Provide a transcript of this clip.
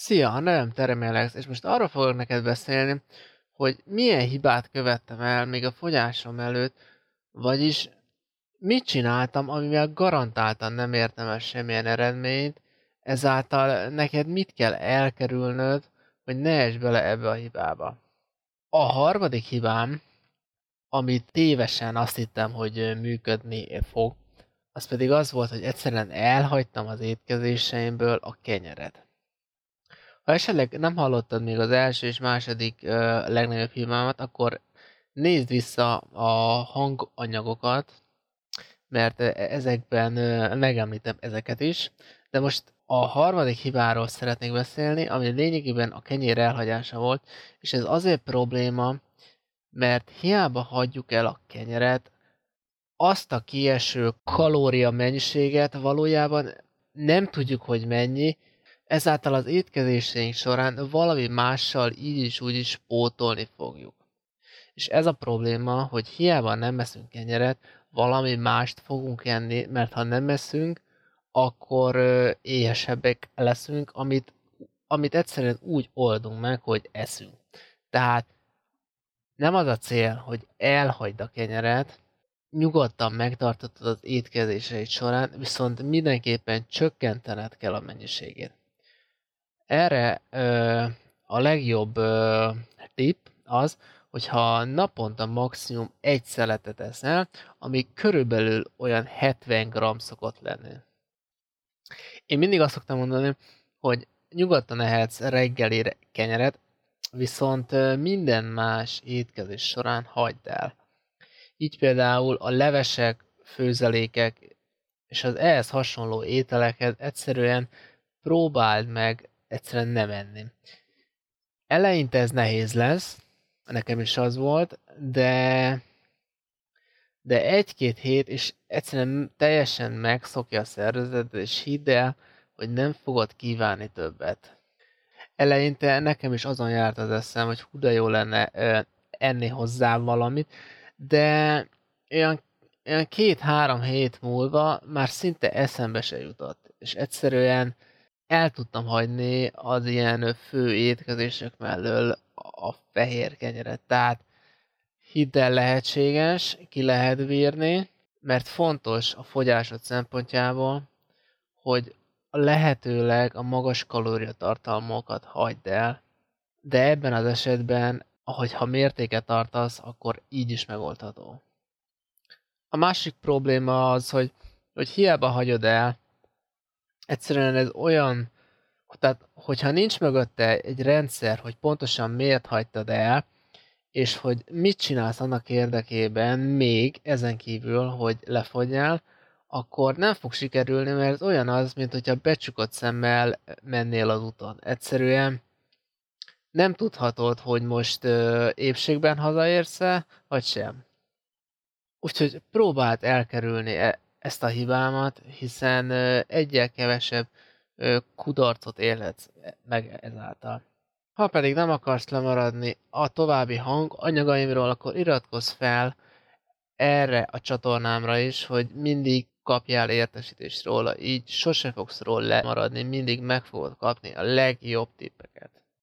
Szia, nevem Teremelex, és most arról fogok neked beszélni, hogy milyen hibát követtem el még a fogyásom előtt, vagyis mit csináltam, amivel garantáltan nem értem el semmilyen eredményt, ezáltal neked mit kell elkerülnöd, hogy ne esd bele ebbe a hibába. A harmadik hibám, amit tévesen azt hittem, hogy működni fog, az pedig az volt, hogy egyszerűen elhagytam az étkezéseimből a kenyeret. Ha esetleg nem hallottad még az első és második uh, legnagyobb hibámat, akkor nézd vissza a hanganyagokat, mert ezekben uh, megemlítem ezeket is, de most a harmadik hibáról szeretnék beszélni, ami lényegében a kenyér elhagyása volt, és ez azért probléma, mert hiába hagyjuk el a kenyeret, azt a kieső kalória mennyiséget valójában nem tudjuk, hogy mennyi, ezáltal az étkezéseink során valami mással így is úgy is pótolni fogjuk. És ez a probléma, hogy hiába nem eszünk kenyeret, valami mást fogunk enni, mert ha nem eszünk, akkor éhesebbek leszünk, amit, amit egyszerűen úgy oldunk meg, hogy eszünk. Tehát nem az a cél, hogy elhagyd a kenyeret, nyugodtan megtartatod az étkezéseid során, viszont mindenképpen csökkentened kell a mennyiségét. Erre ö, a legjobb ö, tip az, hogyha naponta maximum egy szeletet eszel, ami körülbelül olyan 70 g szokott lenni. Én mindig azt szoktam mondani, hogy nyugodtan ehetsz reggelire kenyeret, viszont minden más étkezés során hagyd el. Így például a levesek, főzelékek és az ehhez hasonló ételeket egyszerűen próbáld meg egyszerűen nem enni. Eleinte ez nehéz lesz, nekem is az volt, de de egy-két hét, és egyszerűen teljesen megszokja a szervezet, és hidd el, hogy nem fogod kívánni többet. Eleinte nekem is azon járt az eszem, hogy hú de jó lenne ö, enni hozzá valamit, de olyan, olyan két-három hét múlva már szinte eszembe se jutott, és egyszerűen el tudtam hagyni az ilyen fő étkezések mellől a fehér kenyeret. Tehát hidd lehetséges, ki lehet bírni, mert fontos a fogyásod szempontjából, hogy lehetőleg a magas kalóriatartalmokat hagyd el, de ebben az esetben, ahogy ha mértéket tartasz, akkor így is megoldható. A másik probléma az, hogy, hogy hiába hagyod el, egyszerűen ez olyan, tehát hogyha nincs mögötte egy rendszer, hogy pontosan miért hagytad el, és hogy mit csinálsz annak érdekében még ezen kívül, hogy lefogyjál, akkor nem fog sikerülni, mert ez olyan az, mint hogyha becsukott szemmel mennél az úton. Egyszerűen nem tudhatod, hogy most ö, épségben hazaérsz-e, vagy sem. Úgyhogy próbáld elkerülni e- ezt a hibámat, hiszen egyel kevesebb kudarcot élhetsz meg ezáltal. Ha pedig nem akarsz lemaradni a további hang anyagaimról, akkor iratkozz fel erre a csatornámra is, hogy mindig kapjál értesítést róla, így sose fogsz róla lemaradni, mindig meg fogod kapni a legjobb tippeket.